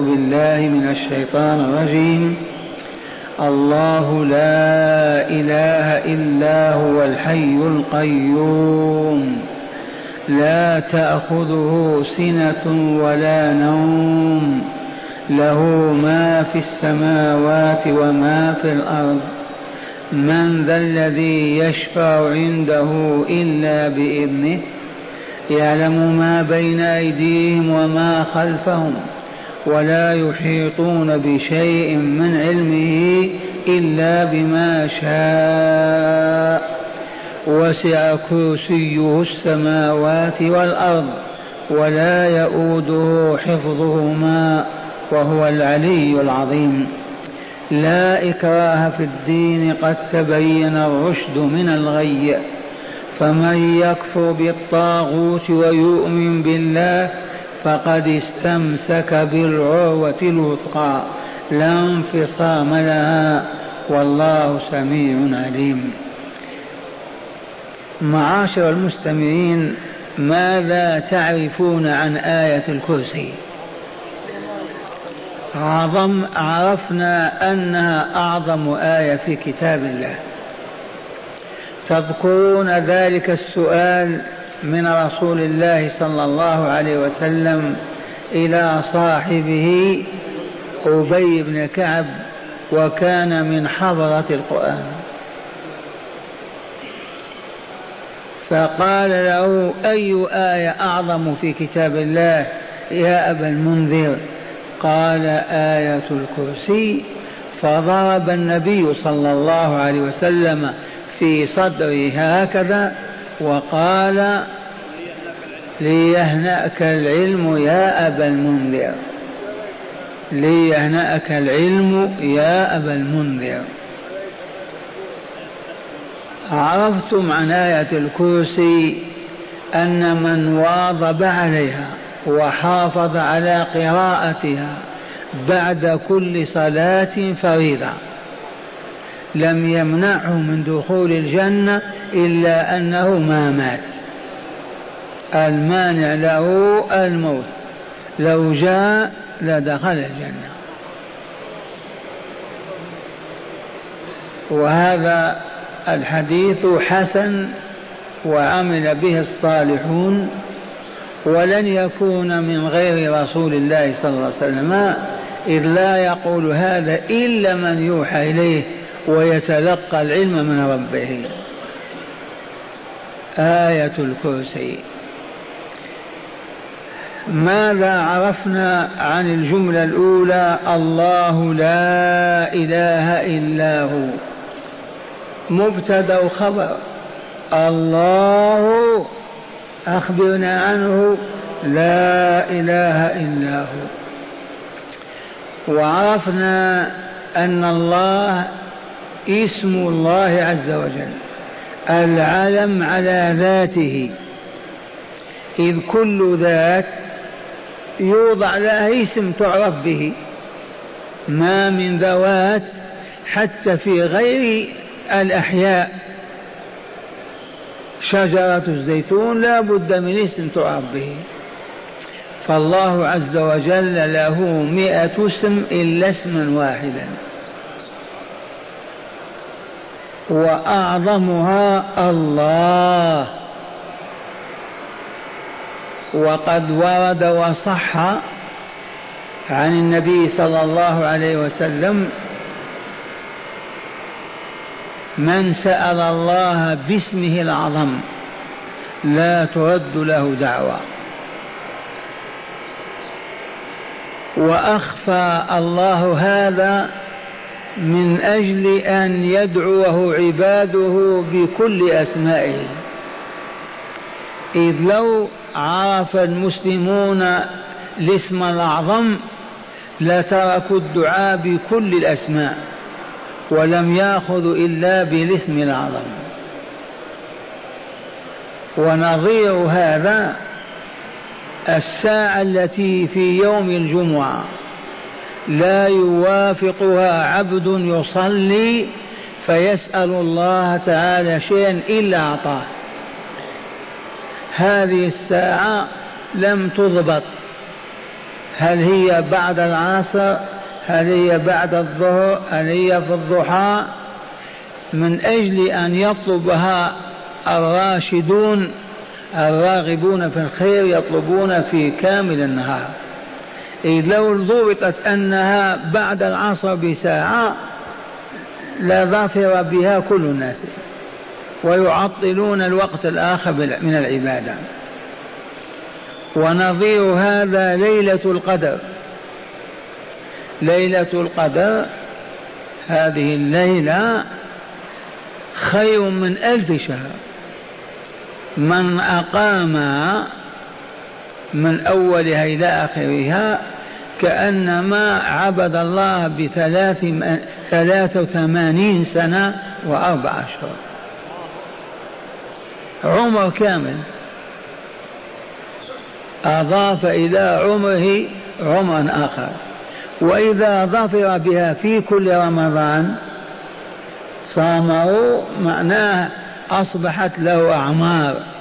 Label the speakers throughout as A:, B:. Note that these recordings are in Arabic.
A: بالله من الشيطان الرجيم. الله لا إله إلا هو الحي القيوم. لا تأخذه سنة ولا نوم. له ما في السماوات وما في الأرض. من ذا الذي يشفع عنده إلا بإذنه؟ يعلم ما بين أيديهم وما خلفهم. ولا يحيطون بشيء من علمه إلا بما شاء. وسع كرسيه السماوات والأرض ولا يئوده حفظهما وهو العلي العظيم. لا إكراه في الدين قد تبين الرشد من الغي. فمن يكفر بالطاغوت ويؤمن بالله فقد استمسك بالعروة الوثقى لا انفصام لها. والله سميع عليم. معاشر المستمعين ماذا تعرفون عن آية الكرسي؟ عظم عرفنا أنها أعظم آية في كتاب الله. تذكرون ذلك السؤال من رسول الله صلى الله عليه وسلم إلى صاحبه أبي بن كعب وكان من حضرة القرآن. فقال له أي آية أعظم في كتاب الله؟ يا أبا المنذر. قال آية الكرسي. فضرب النبي صلى الله عليه وسلم في صدره هكذا. وقال ليهنأك العلم يا أبا المنذر. ليهنأك العلم يا أبا المنذر. عرفتم عن آية الكرسي أن من واظب عليها وحافظ على قراءتها بعد كل صلاة فريضة. لم يمنعه من دخول الجنة إلا أنه ما مات. المانع له الموت. لو جاء لدخل الجنة. وهذا الحديث حسن وعمل به الصالحون ولن يكون من غير رسول الله صلى الله عليه وسلم إذ لا يقول هذا إلا من يوحى إليه ويتلقى العلم من ربه. آية الكرسي. ماذا عرفنا عن الجملة الأولى؟ الله لا إله إلا هو. مبتدأ وخبر الله أخبرنا عنه لا إله إلا هو. وعرفنا أن الله اسم الله عز وجل. العلم على ذاته. إذ كل ذات يوضع لها اسم تعرف به. ما من ذوات حتى في غير الأحياء. شجرة الزيتون لا بد من اسم تعرف به. فالله عز وجل له مئة اسم إلا اسما واحدا. وأعظمها الله. وقد ورد وصح عن النبي صلى الله عليه وسلم من سأل الله باسمه الأعظم لا ترد له دعوة. وأخفى الله هذا من أجل أن يدعوه عباده بكل أسمائه. إذ لو عرف المسلمون الاسم الأعظم لتركوا الدعاء بكل الأسماء ولم يأخذوا إلا بالاسم الأعظم. ونظير هذا الساعة التي في يوم الجمعة. لا يوافقها عبد يصلي فيسأل الله تعالى شيئا إلا أعطاه. هذه الساعة لم تضبط. هل هي بعد العصر؟ هل هي بعد الظهر؟ هل هي في الضحى؟ من أجل أن يطلبها الراشدون الراغبون في الخير يطلبون في كامل النهار. إذ لو ضبطت أنها بعد العصر بساعة لظفر بها كل الناس ويعطلون الوقت الآخر من العبادة. ونظير هذا ليلة القدر. ليلة القدر هذه الليلة خير من ألف شهر. من أقام من أولها إلى آخرها كأنما عبد الله بثلاث ثلاث وثمانين سنة وأربع أشهر. عمر كامل. أضاف إلى عمره عمرا آخر. وإذا ظفر بها في كل رمضان صامه معناه أصبحت له أعمار.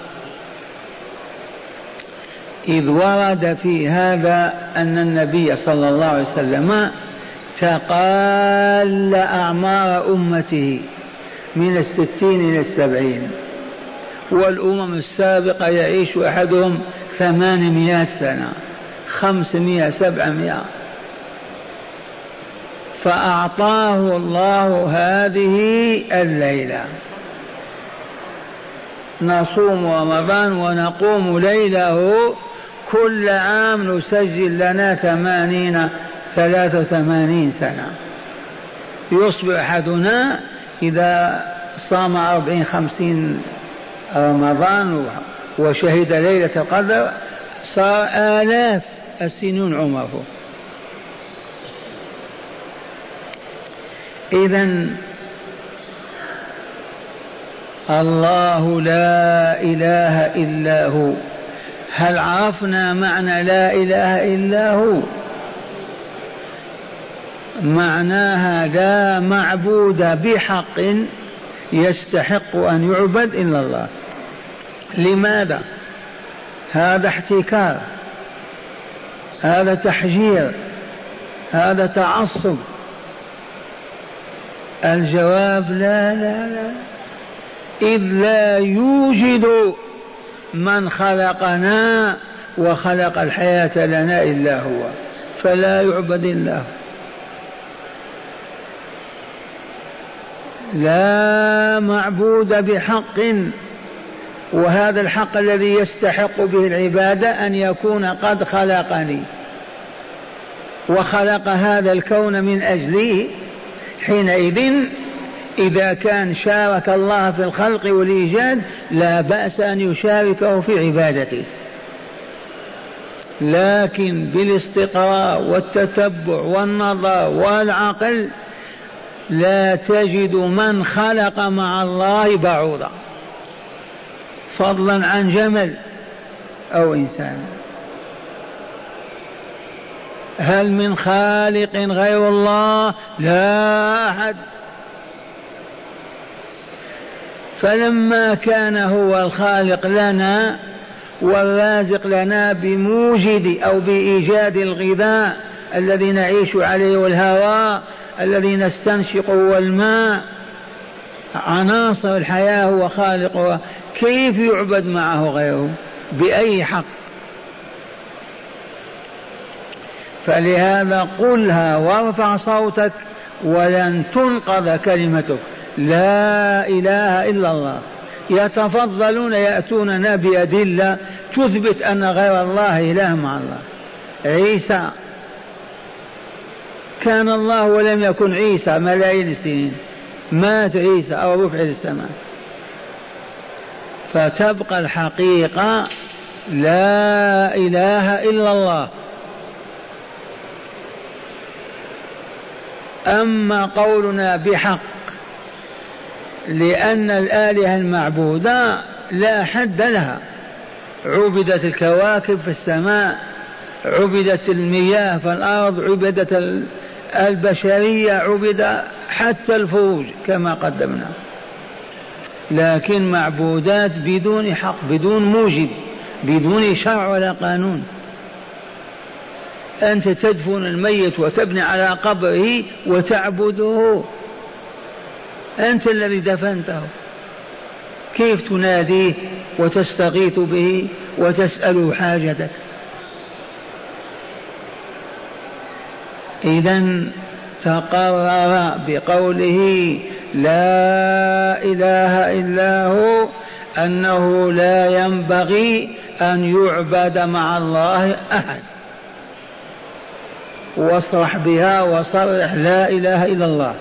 A: إذ ورد في هذا أن النبي صلى الله عليه وسلم تقال أعمار أمته من الستين إلى السبعين والأمم السابقة يعيش أحدهم ثمانمائة سنة خمسمائة سبعمائة. فأعطاه الله هذه الليلة. نصوم رمضان ونقوم ليله كل عام نسجل لنا ثمانين ثلاثة وثمانين سنة. يصبح أحدنا إذا صام أربعين خمسين رمضان وشهد ليلة القدر صار آلاف السنين عمره. إذا الله لا إله إلا هو. هل عرفنا معنى لا إله إلا هو؟ معناها لا معبود بحق يستحق أن يعبد إلا الله. لماذا؟ هذا احتكار هذا تحجير هذا تعصب. الجواب لا لا لا. إذ لا يوجد من خلقنا وخلق الحياة لنا إلا هو فلا يعبد الله. لا معبود بحق وهذا الحق الذي يستحق به العبادة أن يكون قد خلقني. وخلق هذا الكون من أجلي حينئذ إذا كان شارك الله في الخلق والإيجاد لا بأس أن يشاركه في عبادته. لكن بالاستقراء والتتبع والنظر والعقل لا تجد من خلق مع الله بعوضا. فضلا عن جمل أو إنسان. هل من خالق غير الله؟ لا أحد. فلما كان هو الخالق لنا والرازق لنا بموجد أو بإيجاد الغذاء الذي نعيش عليه والهواء الذي نستنشقه والماء عناصر الحياة هو خالقها كيف يعبد معه غيره؟ بأي حق؟ فلهذا قلها وارفع صوتك ولن تنقض كلمتك. لا إله إلا الله. يتفضلون يأتوننا بأدلة تثبت أن غير الله إله مع الله. عيسى. كان الله ولم يكن عيسى ملايين السنين. مات عيسى أو رفع للسماء فتبقى الحقيقة لا إله إلا الله. أما قولنا بحق لأن الآلهة المعبودة لا حد لها. عبدت الكواكب في السماء عبدت المياه في الأرض عبدت البشرية عبد حتى الفروج كما قدمنا. لكن معبودات بدون حق بدون موجب بدون شرع ولا قانون. أنت تدفن الميت وتبني على قبره وتعبده. أنت الذي دفنته. كيف تناديه وتستغيث به وتسأله حاجتك؟ إذا تقرر بقوله لا إله إلا هو أنه لا ينبغي أن يعبد مع الله أحد. واصرح بها وصرح لا إله إلا الله.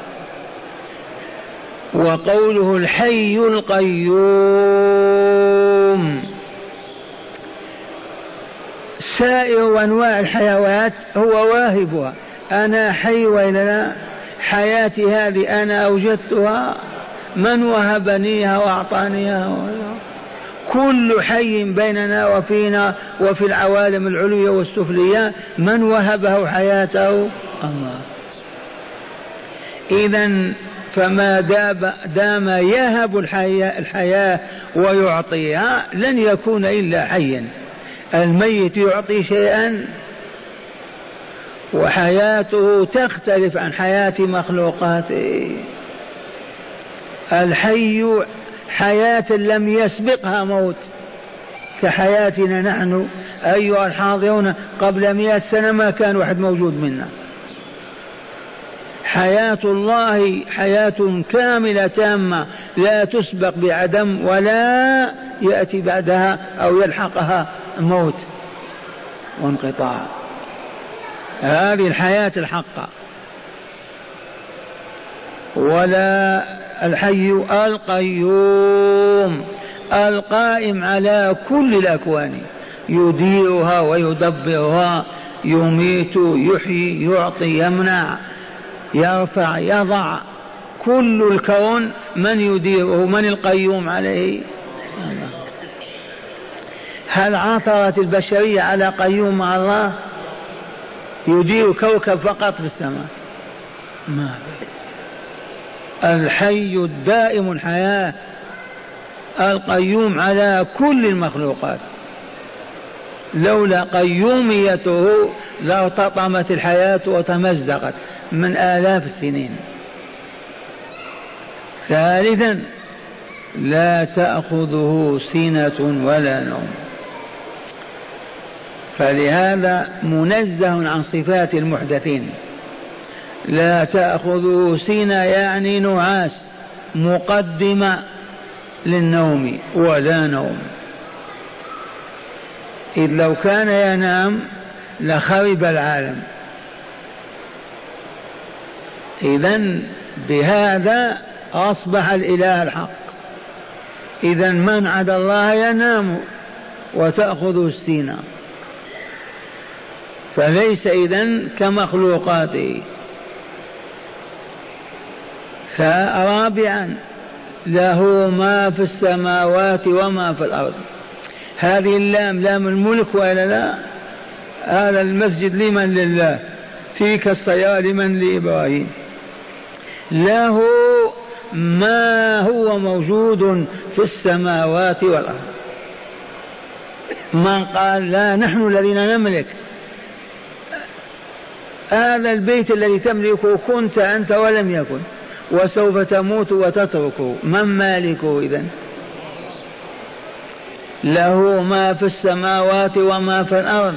A: وقوله الحي القيوم. سائر أنواع الحيوات هو واهبها. أنا حي وإلا لا؟ حياتي هذه أنا أوجدتها؟ من وهبنيها وأعطانيها؟ كل حي بيننا وفينا وفي العوالم العلوية والسفلية من وهبه حياته؟ الله. إذا فما دام يهب الحياة, الحياة ويعطيها لن يكون إلا حيا. الميت يعطي شيئا وحياته تختلف عن حياة مخلوقاته. الحي حياة لم يسبقها موت. كحياتنا نحن أيها الحاضرون قبل مئة سنة ما كان واحد موجود منا. حياة الله حياة كاملة تامة لا تسبق بعدم ولا يأتي بعدها أو يلحقها موت وانقطاع. هذه الحياة الحقة. ولا الحي القيوم. القائم على كل الأكوان. يديرها ويدبرها. يميت يحيي يعطي يمنع. يرفع يضع كل الكون من يديره من القيوم عليه. هل عثرت البشرية على قيوم مع الله؟ يدير كوكب فقط في السماء. ما الحي الدائم الحياة. القيوم على كل المخلوقات. لولا قيوميته لارتطمت الحياة وتمزقت. من آلاف السنين. ثالثا لا تأخذه سنة ولا نوم. فلهذا منزه عن صفات المحدثين. لا تأخذه سنة يعني نعاس مقدمة للنوم ولا نوم. إذ لو كان ينام لخرب العالم. إذا بهذا أصبح الإله الحق. إذا من عدا الله ينام وتأخذ السينة فليس إذا كمخلوقاته. فرابعا له ما في السماوات وما في الأرض. هذه اللام لام الملك وإلا لا؟ هذا المسجد لمن لله؟ تلك السيارة لمن لإبراهيم. له ما هو موجود في السماوات والأرض. من قال لا نحن الذين نملك. هذا البيت الذي تملكه كنت أنت ولم يكن وسوف تموت وتتركه من مالكه إذا له ما في السماوات وما في الأرض.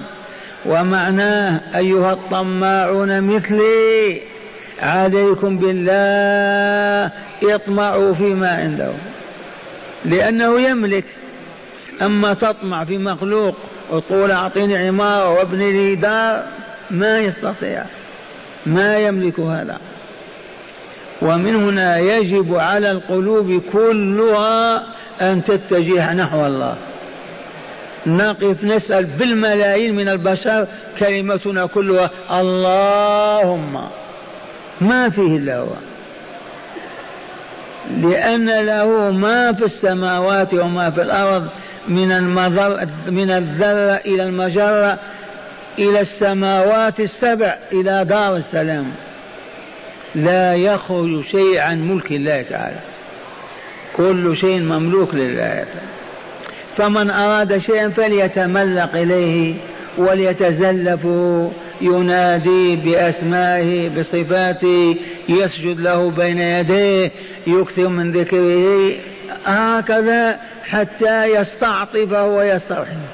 A: ومعناه أيها الطماعون مثلي. عليكم بالله اطمعوا فيما عنده لأنه يملك. أما تطمع في مخلوق وتقول أعطيني عمارة وابني لي دار ما يستطيع. ما يملك هذا. ومن هنا يجب على القلوب كلها أن تتجه نحو الله. نقف نسأل بالملايين من البشر كلمتنا كلها اللهم ما فيه إلا هو. لأن له ما في السماوات وما في الأرض من المضر من الذرة إلى المجرة إلى السماوات السبع إلى دار السلام. لا يخرج شيء عن ملك الله تعالى. كل شيء مملوك لله. فمن أراد شيئا فليتملق إليه وليتزلفه ينادي بأسمائه بصفاته يسجد له بين يديه يكثر من ذكره. هكذا حتى يستعطفه ويسترحمه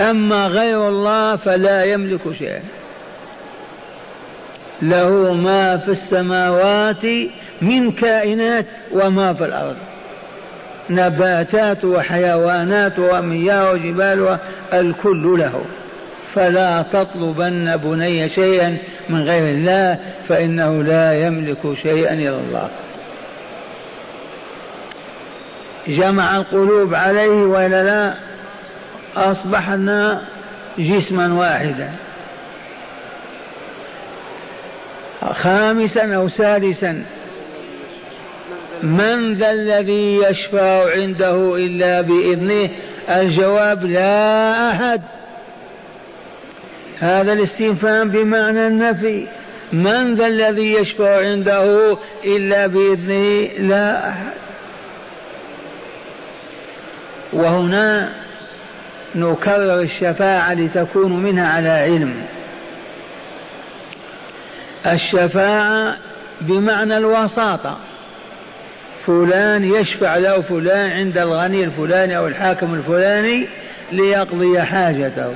A: أما غير الله فلا يملك شيئا. له ما في السماوات من كائنات وما في الأرض. نباتات وحيوانات ومياه وجبال الكل له. فلا تطلبن بني شيئا من غير الله فإنه لا يملك شيئا إلا الله. جمع القلوب عليه وإلا لا أصبحنا جسما واحدا. خامسا أو سادسا من ذا الذي يشفع عنده إلا بإذنه؟ الجواب لا أحد. هذا الاستفهام بمعنى النفي. من ذا الذي يشفع عنده إلا بإذنه لا أحد. وهنا نكرر الشفاعة لتكون منها على علم. الشفاعة بمعنى الوساطة. فلان يشفع له فلان عند الغني الفلاني أو الحاكم الفلاني ليقضي حاجته.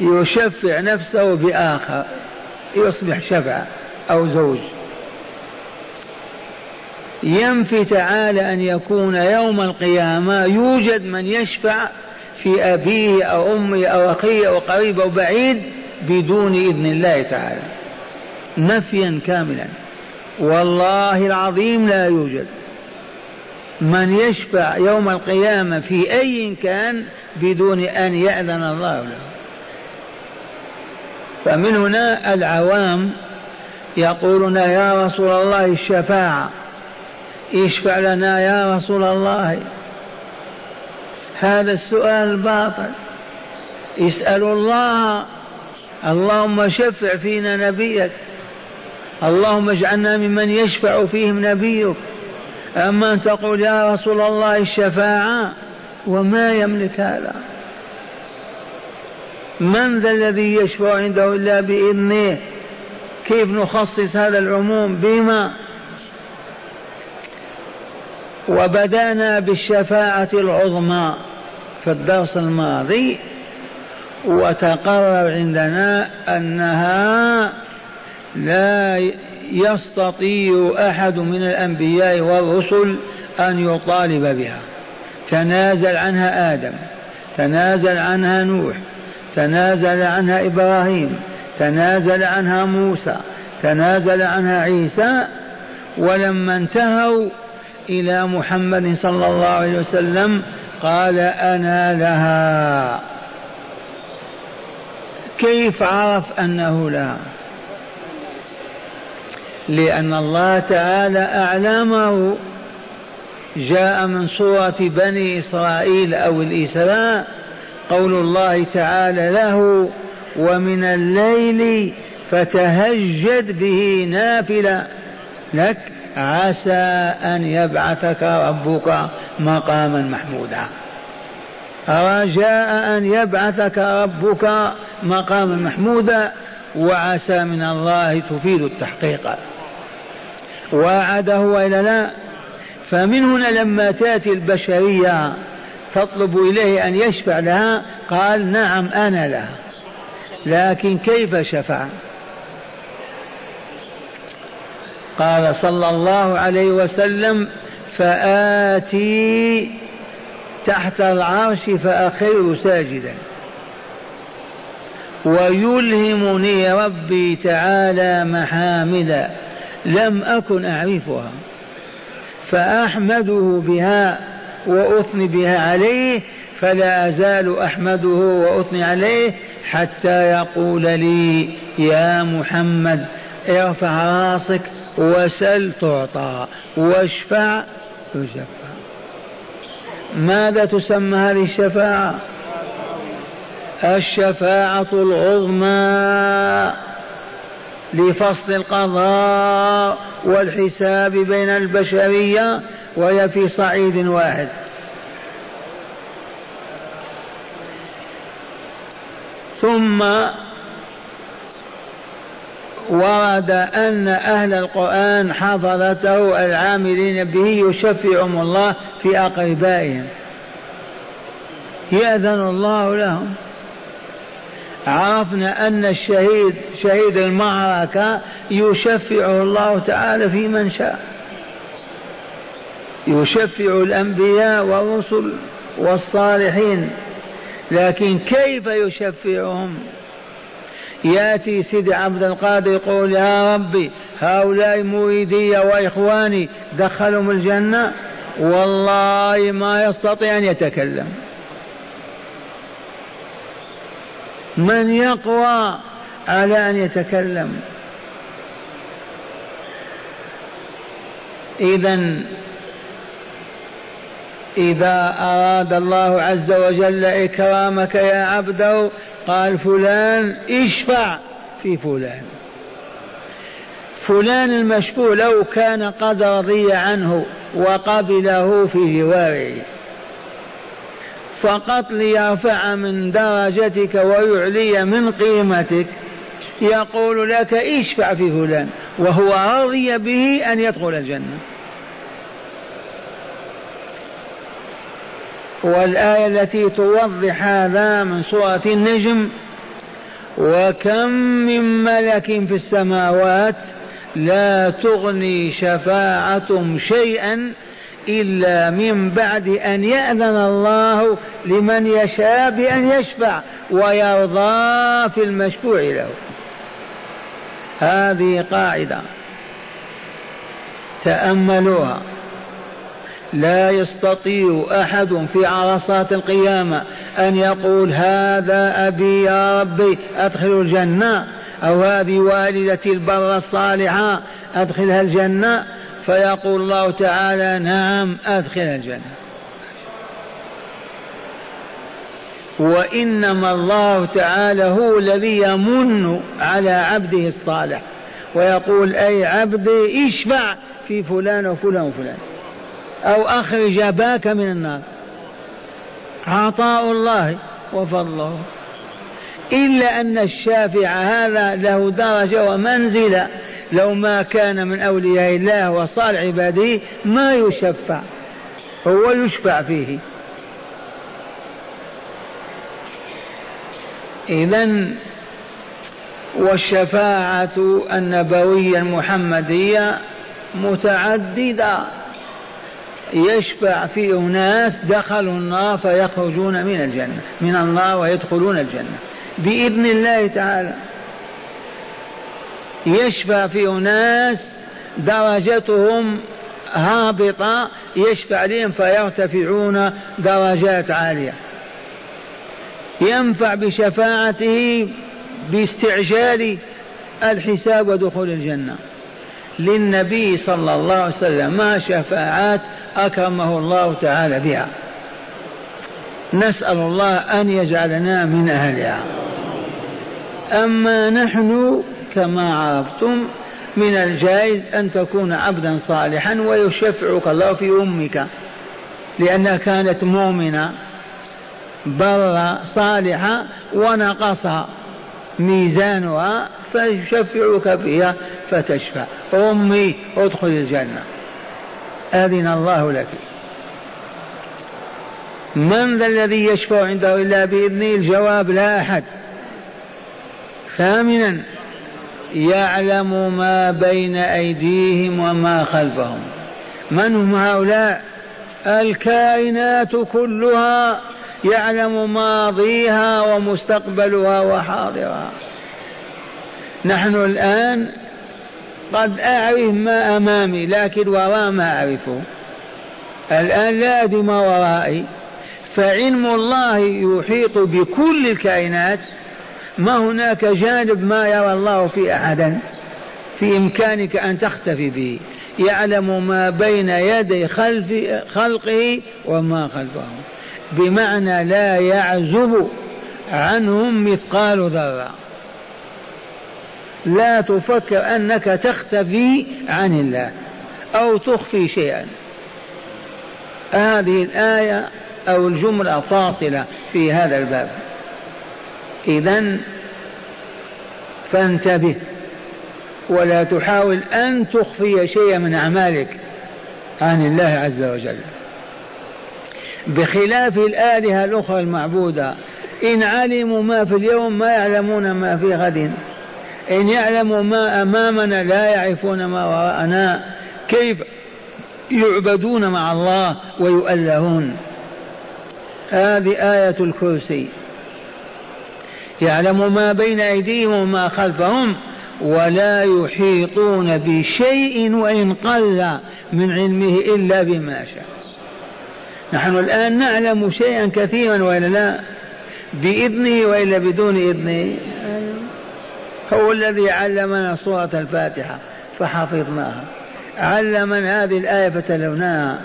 A: يشفع نفسه بآخر يصبح شفع أو زوج. ينفي تعالى أن يكون يوم القيامة يوجد من يشفع في أبيه أو أمه أو أخيه أو قريب أو بعيد بدون إذن الله تعالى. نفيا كاملا. والله العظيم لا يوجد من يشفع يوم القيامة في أي كان بدون أن يأذن الله له. فمن هنا العوام يقولون يا رسول الله الشفاعة اشفع لنا يا رسول الله. هذا السؤال باطل. اسألوا الله. اللهم شفع فينا نبيك. اللهم اجعلنا ممن يشفع فيهم نبيك. أما أن تقول يا رسول الله الشفاعة وما يملك هذا؟ من ذا الذي يشفع عنده إلا بإذنه؟ كيف نخصص هذا العموم بما؟ وبدأنا بالشفاعة العظمى في الدرس الماضي وتقرر عندنا أنها لا يستطيع أحد من الأنبياء والرسل أن يطالب بها. تنازل عنها آدم تنازل عنها نوح تنازل عنها إبراهيم تنازل عنها موسى تنازل عنها عيسى ولما انتهوا إلى محمد صلى الله عليه وسلم قال أنا لها. كيف عرف أنه لها؟ لأن الله تعالى أعلمه. جاء من سورة بني إسرائيل أو الإسراء قول الله تعالى له ومن الليل فتهجد به نافلة. لك عسى أن يبعثك ربك مقاما محمودا. رجاء أن يبعثك ربك مقاما محمودا وعسى من الله تفيد التحقيق. وعده وإلا لا فمن هنا لما تأتي البشرية تطلب إليه أن يشفع لها؟ قال نعم أنا لها. لكن كيف شفع؟ قال صلى الله عليه وسلم فآتي تحت العرش فأخر ساجدا. ويلهمني ربي تعالى محامدا لم أكن أعرفها. فأحمده بها وأثني بها عليه فلا أزال أحمده وأثني عليه حتى يقول لي يا محمد ارفع راسك وسل تعطى واشفع تشفع. ماذا تسمى هذه الشفاعة؟ الشفاعة العظمى لفصل القضاء والحساب بين البشرية وهي في صعيد واحد. ثم ورد أن أهل القرآن حضرته العاملين به يشفعهم الله في أقربائهم. يأذن الله لهم. عرفنا أن الشهيد شهيد المعركة يشفعه الله تعالى في من شاء. يشفع الأنبياء والرسل والصالحين لكن كيف يشفعهم؟ يأتي سيدي عبد القادر يقول يا ربي هؤلاء مريدي وإخواني دخلهم الجنة والله ما يستطيع أن يتكلم. من يقوى على أن يتكلم؟ اذا إذا أراد الله عز وجل إكرامك يا عبده قال فلان اشفع في فلان. فلان المشفوع لو كان قد رضي عنه وقبله في جواره. فقط ليرفع من درجتك ويعلي من قيمتك. يقول لك اشفع في فلان وهو رضي به أن يدخل الجنة. والآية التي توضح هذا من سورة النجم وكم من ملك في السماوات لا تغني شفاعتهم شيئا إلا من بعد أن يأذن الله لمن يشاء بأن يشفع ويرضى في المشفوع له. هذه قاعدة تأملوها. لا يستطيع أحد في عرصات القيامة أن يقول هذا أبي يا ربي أدخل الجنة؟ أو هذه والدتي البر الصالحة أدخلها الجنة؟ فيقول الله تعالى نعم أدخل الجنة. وإنما الله تعالى هو الذي يمن على عبده الصالح ويقول أي عبدي اشفع في فلان وفلان وفلان. أو أخرج أباك من النار. عطاء الله وفضله. إلا أن الشافع هذا له درجة ومنزلة. لو ما كان من أولياء الله وصالح عباده ما يشفع. هو يشفع فيه. إذا والشفاعة النبوية المحمدية متعددة. يشفع في أناس دخلوا النار فيخرجون من الجنة من النار ويدخلون الجنة. بإذن الله تعالى. يشفع في أناس درجتهم هابطة يشفع لهم فيرتفعون درجات عالية. ينفع بشفاعته باستعجال الحساب ودخول الجنة. للنبي صلى الله عليه وسلم ما شفاعات أكرمه الله تعالى بها. نسأل الله أن يجعلنا من أهلها. أما نحن كما عرفتم من الجائز أن تكون عبدا صالحا ويشفعك الله في أمك لأنها كانت مؤمنة برة صالحة ونقصها ميزانها فيشفعك فيها فتشفع. أمي ادخل الجنة. أذن الله لك. من ذا الذي يشفع عنده إلا بإذنه؟ الجواب لا أحد. ثامنا يعلم ما بين أيديهم وما خلفهم. من هم هؤلاء؟ الكائنات كلها يعلم ماضيها ومستقبلها وحاضرها. نحن الآن قد أعرف ما أمامي لكن وراء ما أعرفه الآن لا أدري ما ورائي. فعلم الله يحيط بكل الكائنات. ما هناك جانب ما يرى الله في أحدا. في إمكانك أن تختفي به. يعلم ما بين يدي خلف خلقه وما خلفه. بمعنى لا يعزب عنهم مثقال ذرة. لا تفكر أنك تختفي عن الله أو تخفي شيئا. هذه الآية أو الجملة فاصلة في هذا الباب. إذا فانتبه ولا تحاول أن تخفي شيئا من أعمالك عن الله عز وجل. بخلاف الآلهة الأخرى المعبودة إن علموا ما في اليوم ما يعلمون ما في غد. إن يعلموا ما أمامنا لا يعرفون ما وراءنا كيف يعبدون مع الله ويؤلهون. هذه آية الكرسي. يعلم ما بين أيديهم وما خلفهم ولا يحيطون بشيء وإن قل من علمه إلا بما شاء. نحن الآن نعلم شيئا كثيرا وإلا لا؟ بإذنه وإلا بدون إذنه؟ هو الذي علمنا سورة الفاتحة فحفظناها. علمنا هذه الآية فتلوناها.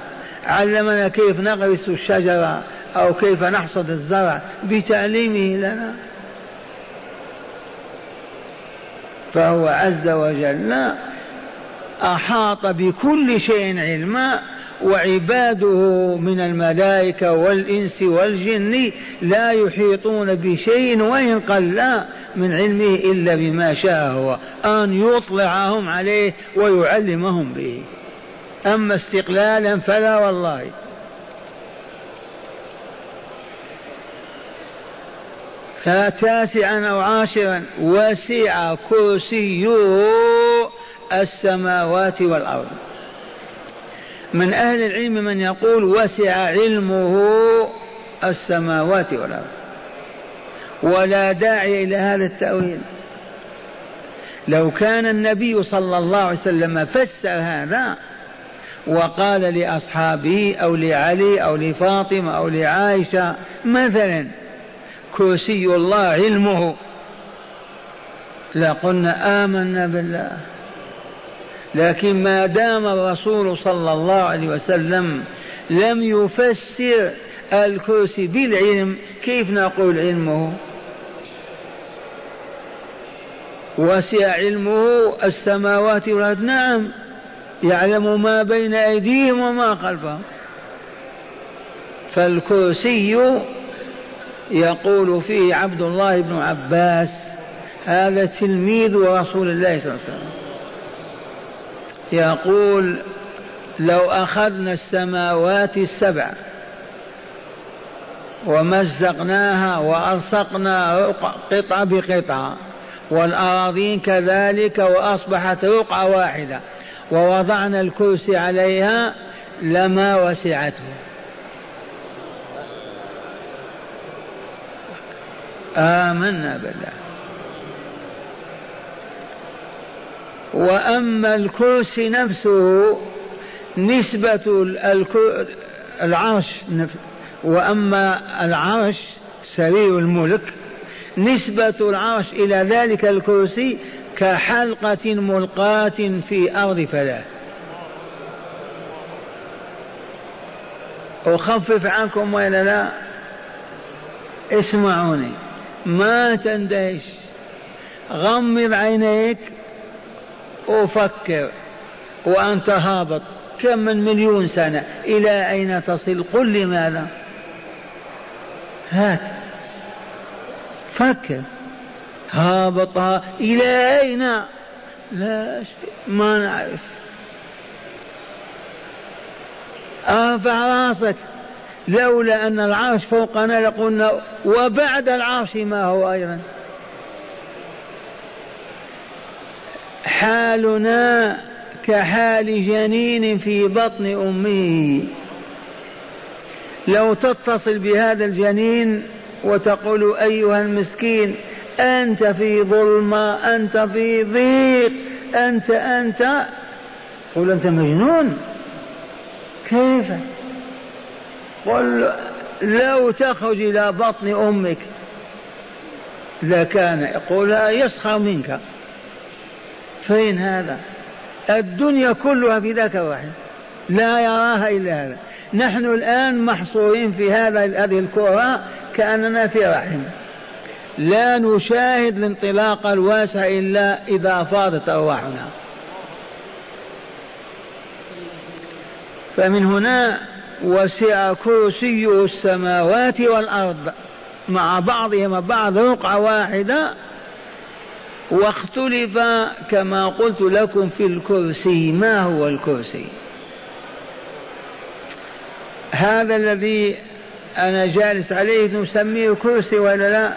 A: علمنا كيف نغرس الشجرة أو كيف نحصد الزرع بتعليمه لنا. فهو عز وجل أحاط بكل شيء علما وعباده من الملائكة والإنس والجن لا يحيطون بشيء وإن قل من علمه إلا بما شاء هو أن يطلعهم عليه ويعلمهم به. أما استقلالا فلا والله. فتاسعا أو عاشرا وسع كرسيه السماوات والأرض. من أهل العلم من يقول وسع علمه السماوات والأرض. ولا داعي إلى هذا التأويل. لو كان النبي صلى الله عليه وسلم فسر هذا وقال لأصحابه أو لعلي أو لفاطمة أو لعائشة مثلا كرسي الله علمه لقلنا آمنا بالله. لكن ما دام الرسول صلى الله عليه وسلم لم يفسر الكرسي بالعلم كيف نقول علمه؟ وسع علمه السماوات والأرض. نعم يعلم ما بين أيديهم وما خلفهم. فالكرسي يقول فيه عبد الله بن عباس هذا تلميذ رسول الله صلى الله عليه وسلم. يقول لو أخذنا السماوات السبع ومزقناها وألصقنا قطعة بقطعة والأراضين كذلك وأصبحت رقعة واحدة ووضعنا الكرسي عليها لما وسعته. آمنا بالله. وأما الكرسي نفسه نسبة العرش وأما العرش سرير الملك نسبة العرش إلى ذلك الكرسي كحلقة ملقاة في أرض فلاة أخفف عنكم وإلا لا؟ اسمعوني. ما تندهش. غمض عينيك وفكر وأنت هابط كم من مليون سنة. إلى أين تصل؟ قل لماذا هات. فكر. هابط إلى أين؟ لا شيء. ما نعرف. ارفع راسك. لولا أن العرش فوقنا لقلنا وبعد العرش ما هو أيضا. حالنا كحال جنين في بطن أمه لو تتصل بهذا الجنين وتقول أيها المسكين أنت في ظلمة أنت في ضيق أنت أنت. قل أنت مجنون. كيف؟ قل لو تخرج إلى بطن أمك لكان يقول يسخر منك. فين هذا؟ الدنيا كلها في ذاك الرحم لا يراها إلا هذا. نحن الآن محصورين في هذا هذه الكرة كأننا في رحم. لا نشاهد الانطلاق الواسع إلا إذا فاضت أرواحنا. فمن هنا وسع كرسيه السماوات والأرض مع بعضهم بعض رقعة واحدة واختلف كما قلت لكم في الكرسي. ما هو الكرسي؟ هذا الذي أنا جالس عليه نسميه كرسي ولا لا؟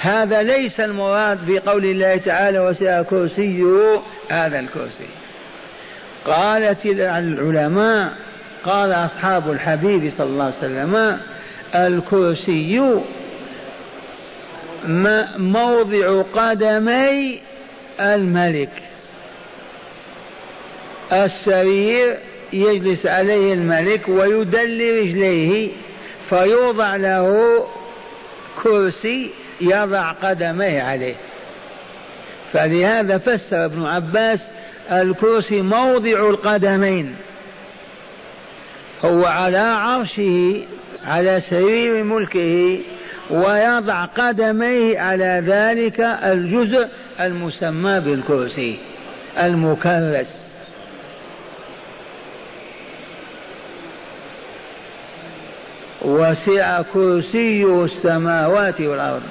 A: هذا ليس المراد بقول الله تعالى وسع كرسيه هذا الكرسي. قالت العلماء قال أصحاب الحبيب صلى الله عليه وسلم الكرسي موضع قدمي الملك. السرير يجلس عليه الملك ويدلي رجليه فيوضع له كرسي يضع قدميه عليه. فلهذا فسر ابن عباس الكرسي موضع القدمين. هو على عرشه على سرير ملكه ويضع قدميه على ذلك الجزء المسمى بالكرسي المكرس. وسع كرسي السماوات والأرض.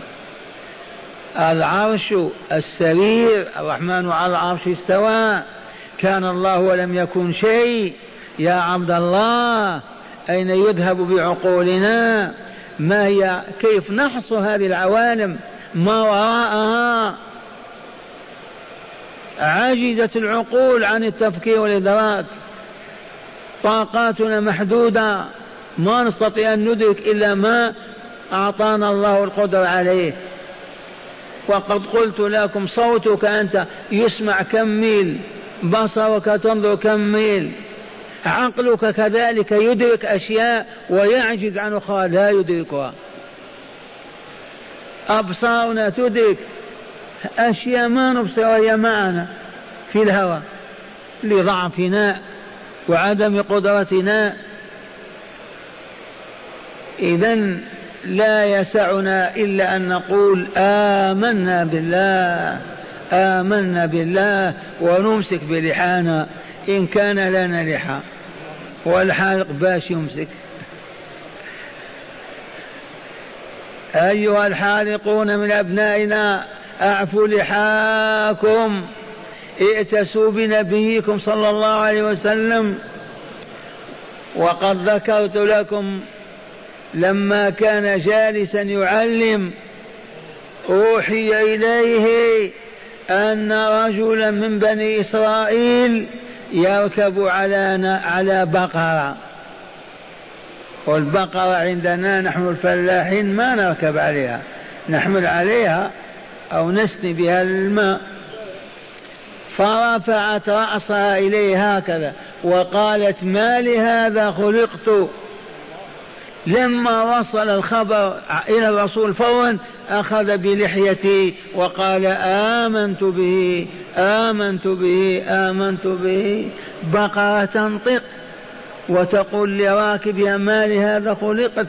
A: العرش السرير الرحمن على العرش استوى. كان الله ولم يكن شيء. يا عبد الله أين يذهب بعقولنا؟ ما هي؟ كيف نحصر هذه العوالم ما وراءها؟ عجزت العقول عن التفكير والإدراك. طاقاتنا محدودة. ما نستطيع أن ندرك إلا ما أعطانا الله القدرة عليه. وقد قلت لكم صوتك أنت يسمع كم ميل بصرك تنظر كم ميل. عقلك كذلك يدرك أشياء ويعجز عن أخرى لا يدركها. أبصارنا تدرك أشياء ما نبصر وهي معنا في الهوى لضعفنا وعدم قدرتنا إذا لا يسعنا إلا أن نقول آمنا بالله آمنا بالله ونمسك بلحانا. إن كان لنا لحى والحالق باش يمسك. أيها الحالقون من أبنائنا أعفوا لحاكم ائتسوا بنبيكم صلى الله عليه وسلم. وقد ذكرت لكم لما كان جالسا يعلم أوحي إليه أن رجلا من بني إسرائيل يركب على على بقرة. والبقرة عندنا نحن الفلاحين ما نركب عليها. نحمل عليها أو نسني بها الماء. فرفعت رأسها إليه هكذا وقالت ما لهذا خلقت؟ لما وصل الخبر إلى الرسول فورا أخذ بلحيتي وقال آمنت به آمنت به آمنت به. بقرة تنطق وتقول لراكبها ما لهذا خلقت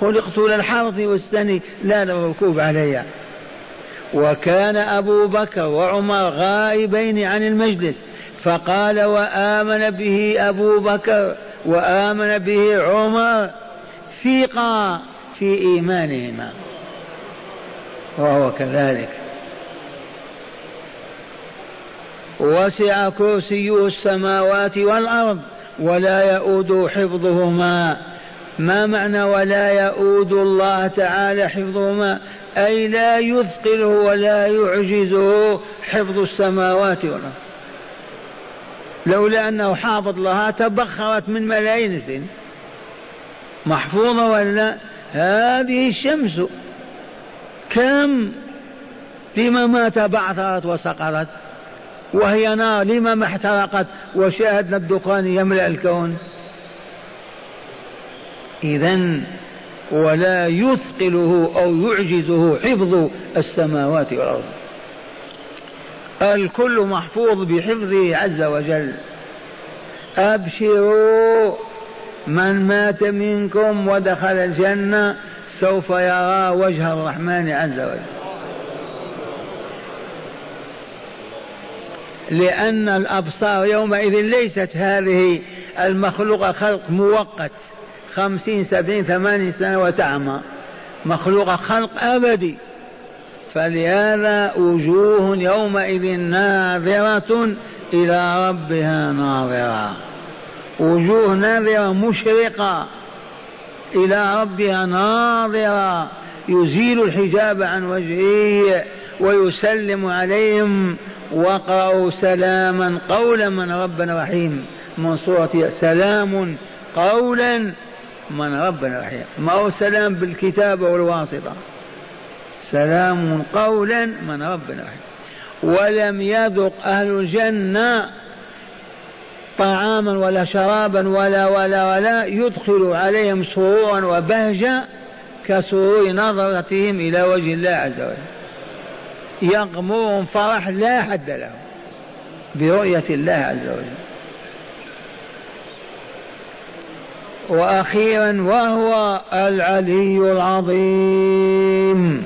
A: خلقت للحرث والسني. لا للركوب عليها وكان أبو بكر وعمر غائبين عن المجلس فقال وآمن به أبو بكر وآمن به عمر ثقة في إيمانهما. وهو كذلك. وسع كرسيه السماوات والأرض ولا يؤود حفظهما. ما معنى ولا يؤود الله تعالى حفظهما؟ أي لا يثقله ولا يعجزه حفظ السماوات والأرض. لولا أنه حافظ لها تبخرت من ملايين السنين. محفوظة ولا؟ هذه الشمس كم؟ لما ما تبعثرت وسقطت وهي نار لما ما احترقت وشاهدنا الدخان يملأ الكون. إذا ولا يثقله أو يعجزه حفظ السماوات والأرض. الكل محفوظ بحفظه عز وجل. أبشروا من مات منكم ودخل الجنة سوف يرى وجه الرحمن عز وجل. لأن الأبصار يومئذ ليست هذه المخلوقة خلق مؤقت. خمسين سبعين ثمانين سنة وتعمى. مخلوق خلق أبدي. فلهذا وجوه يومئذ ناظرة إلى ربها ناظرة. وجوه ناظرة مشرقة. إلى ربها ناظرة يزيل الحجاب عن وجهه ويسلم عليهم وقرأوا سلاما قولا من ربنا رحيم من سورة سلام قولا من ربنا رحيم ما هو سلام بالكتابة والواسطة؟ سلام قولا من ربنا رحيم ولم يذق أهل الجنة طعاما ولا شرابا ولا ولا ولا يدخل عليهم سرورا وبهجة كسرور نظرتهم إلى وجه الله عز وجل. يغمرهم فرح لا حد له برؤية الله عز وجل. وأخيرا وهو العلي العظيم.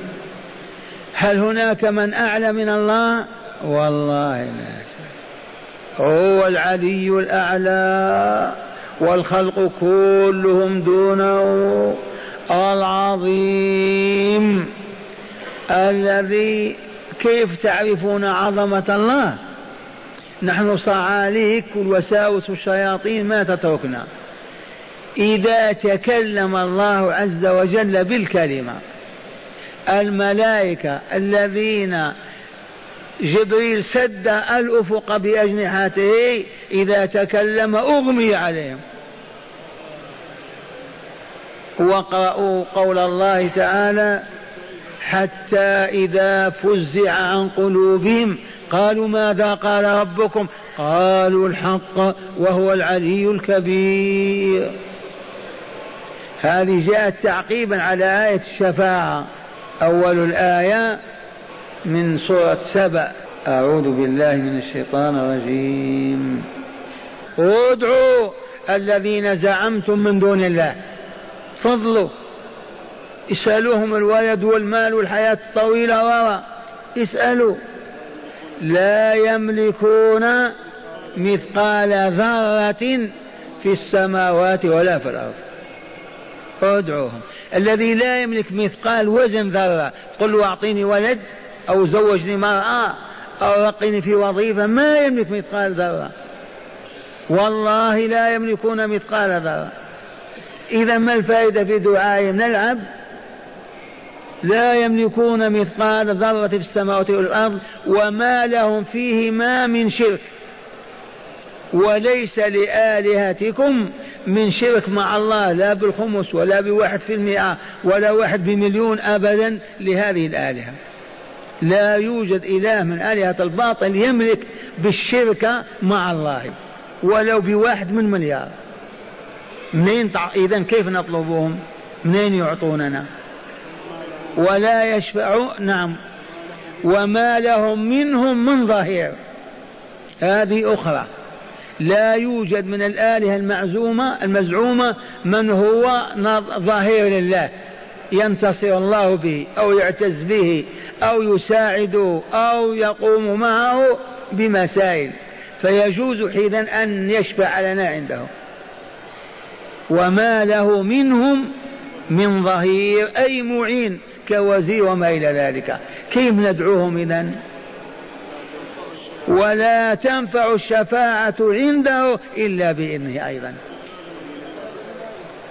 A: هل هناك من أعلى من الله؟ والله لا. هو العلي الأعلى والخلق كلهم دونه العظيم. الذي كيف تعرفون عظمة الله؟ نحن صعاليك والوساوس الشياطين ما تتركنا. إذا تكلم الله عز وجل بالكلمة الملائكة الذين جبريل سد الأفق بأجنحته إذا تكلم أغمي عليهم وقرأوا قول الله تعالى حتى إذا فزع عن قلوبهم قالوا ماذا قال ربكم؟ قالوا الحق وهو العلي الكبير. هذه جاءت تعقيبا على آية الشفاعة. أول الآية من سورة سبأ. أعوذ بالله من الشيطان الرجيم. ادعوا الذين زعمتم من دون الله. فضلوا اسألوهم الولد والمال والحياة الطويلة. ورا اسألوا. لا يملكون مثقال ذرة في السماوات ولا في الأرض. ادعوهم. الذي لا يملك مثقال وزن ذرة. قل له أعطيني ولد. أو زوجني مرأة أو رقني في وظيفة ما يملك مثقال ذرة. والله لا يملكون مثقال ذرة. إذا ما الفائدة في دعائهم نلعب؟ لا يملكون مثقال ذرة في السماوات والأرض وما لهم فيهما من شرك. وليس لآلهتكم من شرك مع الله لا بالخمس ولا بواحد في المئة ولا واحد بمليون أبدا لهذه الآلهة. لا يوجد إله من آلهة الباطل يملك بالشرك مع الله. ولو بواحد من مليار. منين تع... إذا كيف نطلبهم؟ منين يعطوننا؟ ولا يشفع نعم. وما لهم منهم من ظهير. هذه أخرى. لا يوجد من الآلهة المعزومة المزعومة من هو ظهير لله. ينتصر الله به أو يعتز به أو يساعده أو يقوم معه بمسائل فيجوز حينا أن يشفع لنا عنده. وما له منهم من ظهير أي معين كوزير وما إلى ذلك. كيف ندعوهم إذن ولا تنفع الشفاعة عنده إلا بإذنه أيضا.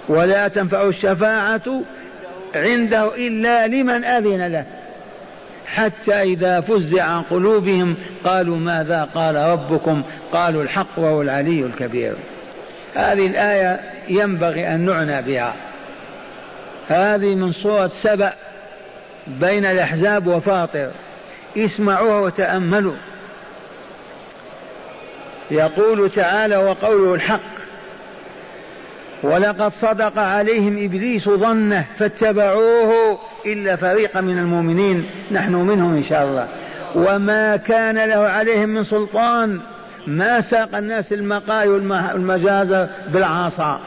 A: ولا تنفع الشفاعة عنده إلا لمن أذن له. حتى إذا فزع عن قلوبهم قالوا ماذا قال ربكم؟ قالوا الحق وهو العلي الكبير. هذه الآية ينبغي أن نعنى بها. هذه من صورة سبأ بين الأحزاب وفاطر. اسمعوها وتأملوا. يقول تعالى وقوله الحق. ولقد صدق عليهم إبليس ظنه فاتبعوه إلا فريقا من المؤمنين نحن منهم إن شاء الله. وما كان له عليهم من سلطان ما ساق الناس المقاي والمجازر بالعصا.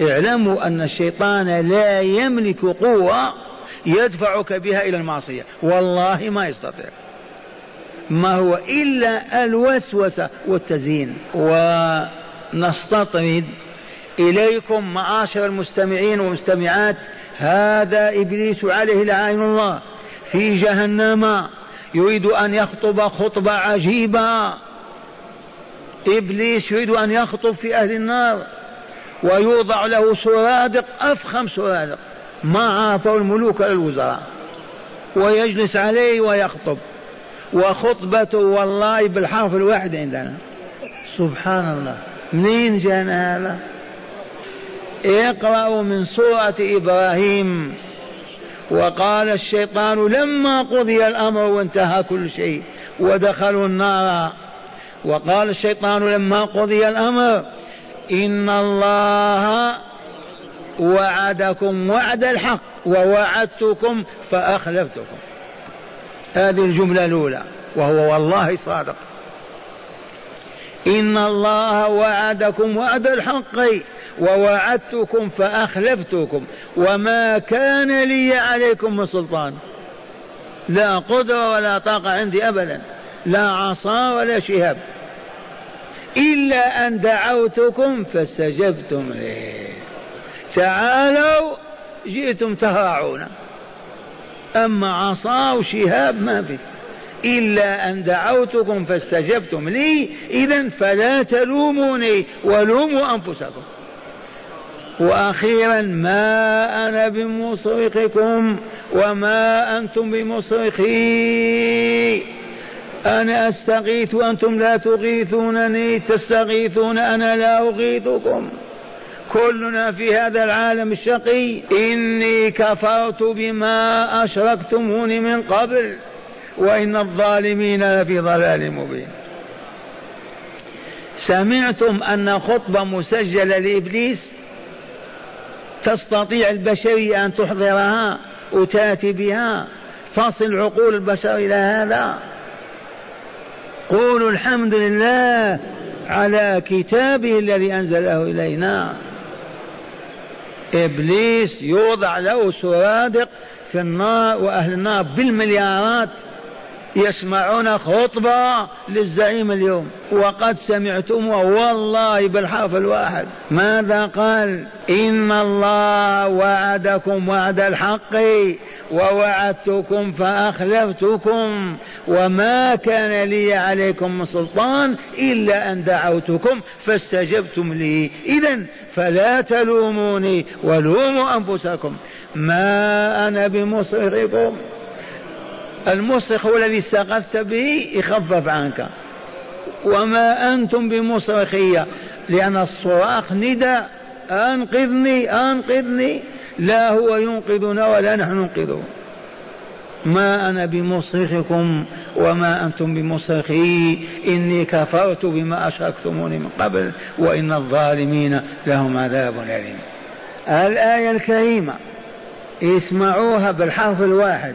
A: اعلموا أن الشيطان لا يملك قوة يدفعك بها إلى المعصية. والله ما يستطيع. ما هو إلا الوسوسة والتزيين. ونستطرد إليكم معاشر المستمعين والمستمعات هذا إبليس عليه لعين الله في جهنم. يريد أن يخطب خطبة عجيبة. إبليس يريد أن يخطب في أهل النار. ويوضع له سرادق أفخم سرادق. ما عرفه الملوك الوزراء. ويجلس عليه ويخطب. وخطبته والله بالحرف الواحد عندنا. سبحان الله. منين جانا هذا؟ اقرأوا من سورة إبراهيم. وقال الشيطان لما قضي الأمر وانتهى كل شيء ودخلوا النار. وقال الشيطان لما قضي الأمر إن الله وعدكم وعد الحق ووعدتكم فأخلفتكم. هذه الجملة الأولى وهو والله صادق. إن الله وعدكم وعد الحق. ووعدتكم فأخلفتكم وما كان لي عليكم من سلطان. لا قدرة ولا طاقة عندي أبدا. لا عصا ولا شهاب. إلا أن دعوتكم فاستجبتم لي تعالوا جئتم تهرعون أما عصا وشهاب ما في. إلا أن دعوتكم فاستجبتم لي إذا فلا تلوموني ولوموا أنفسكم. وأخيرا ما أنا بمصرخكم وما أنتم بمصرخي. أنا أستغيث وأنتم لا تغيثونني. تستغيثون أنا لا أغيثكم. كلنا في هذا العالم الشقي. إني كفرت بما أشركتموني من قبل. وإن الظالمين لفي ضلال مبين. سمعتم أن خطبة مسجلة لإبليس؟ تستطيع البشرية أن تحضرها وتأتي بها. تصل عقول البشر إلى هذا. قولوا الحمد لله على كتابه الذي أنزله إلينا. إبليس يوضع له سرادق في النار وأهل النار بالمليارات. يسمعون خطبة للزعيم اليوم. وقد سمعتم والله بالحرف الواحد. ماذا قال؟ إن الله وعدكم وعد الحق ووعدتكم فأخلفتكم وما كان لي عليكم من سلطان إلا أن دعوتكم فاستجبتم لي. إذا فلا تلوموني ولوموا أنفسكم. ما أنا بمصرخكم المصرخ هو الذي استغثت به يخفف عنك. وما أنتم بمصرخية لأن الصراخ ندى أنقذني أنقذني. لا هو ينقذنا ولا نحن ننقذه. ما أنا بمصرخكم وما أنتم بمصرخي إني كفرت بما أشركتموني من قبل وإن الظالمين لهم عذاب أليم. الآية الكريمة اسمعوها بالحرف الواحد.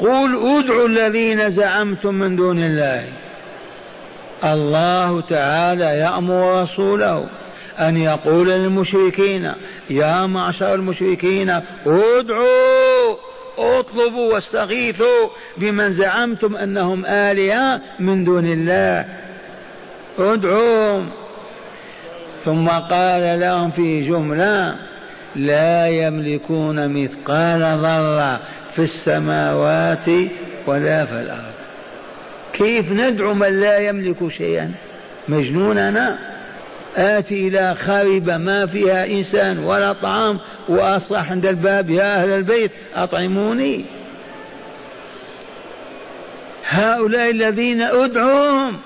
A: قل ادعوا الذين زعمتم من دون الله. الله تعالى يأمر رسوله أن يقول للمشركين يا معشر المشركين ادعوا اطلبوا واستغيثوا بمن زعمتم أنهم آلهة من دون الله. ادعوهم. ثم قال لهم في جملة لا يملكون مثقال ذرة في السماوات ولا في الأرض. كيف ندعو من لا يملك شيئا؟ مجنون أنا. آتي إلى خاربة ما فيها إنسان ولا طعام وأصلح عند الباب يا أهل البيت أطعموني. هؤلاء الذين أدعوهم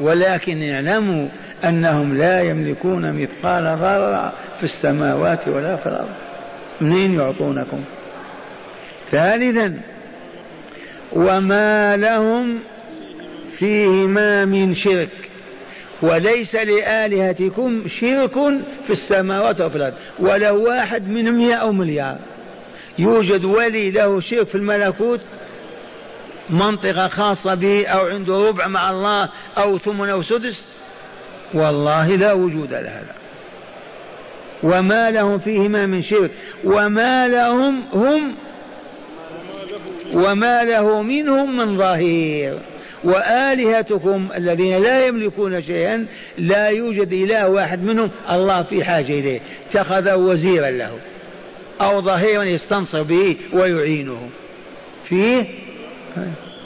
A: ولكن اعلموا أنهم لا يملكون مثقال ذرة في السماوات ولا في الأرض. منين يعطونكم؟ ثالثا وما لهم فيهما من شرك وليس لآلهتكم شرك في السماوات وفي الأرض ولو واحد من مئة أو مليار. يوجد ولي له شرك في الملكوت منطقة خاصة به أو عنده ربع مع الله أو ثمن أو سدس. والله لا وجود لهذا. وما لهم فيهما من شرك وما لهم هم وما له منهم من ظهير. وآلهتكم الذين لا يملكون شيئا لا يوجد إله واحد منهم الله في حاجة إليه. اتخذ وزيرا له. أو ظهيرا يستنصر به ويعينه. فيه؟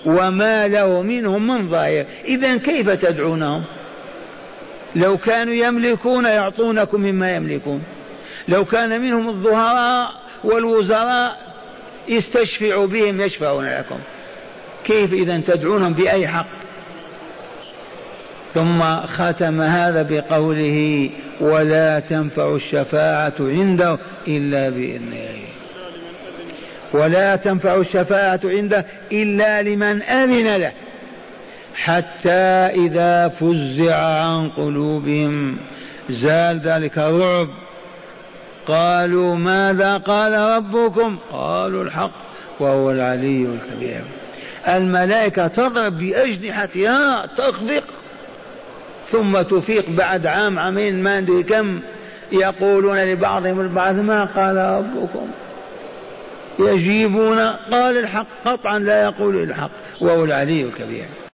A: وما له منهم من ظاهر إذا كيف تدعونهم؟ لو كانوا يملكون يعطونكم مما يملكون. لو كان منهم الظهراء والوزراء استشفعوا بهم يشفعون لكم. كيف إذا تدعونهم بأي حق؟ ثم ختم هذا بقوله ولا تنفع الشفاعة عنده إلا بإذنه. ولا تنفع الشفاعة عنده إلا لمن أذن له. حتى إذا فزع عن قلوبهم زال ذلك الرعب. قالوا ماذا قال ربكم؟ قالوا الحق وهو العلي الكبير. الملائكة تضرب بأجنحتها تخفق. ثم تفيق بعد عام عامين ما ندري كم. يقولون لبعضهم البعض ما قال ربكم؟ يجيبون قال الحق. قطعا لا يقول الحق وهو العلي الكبير.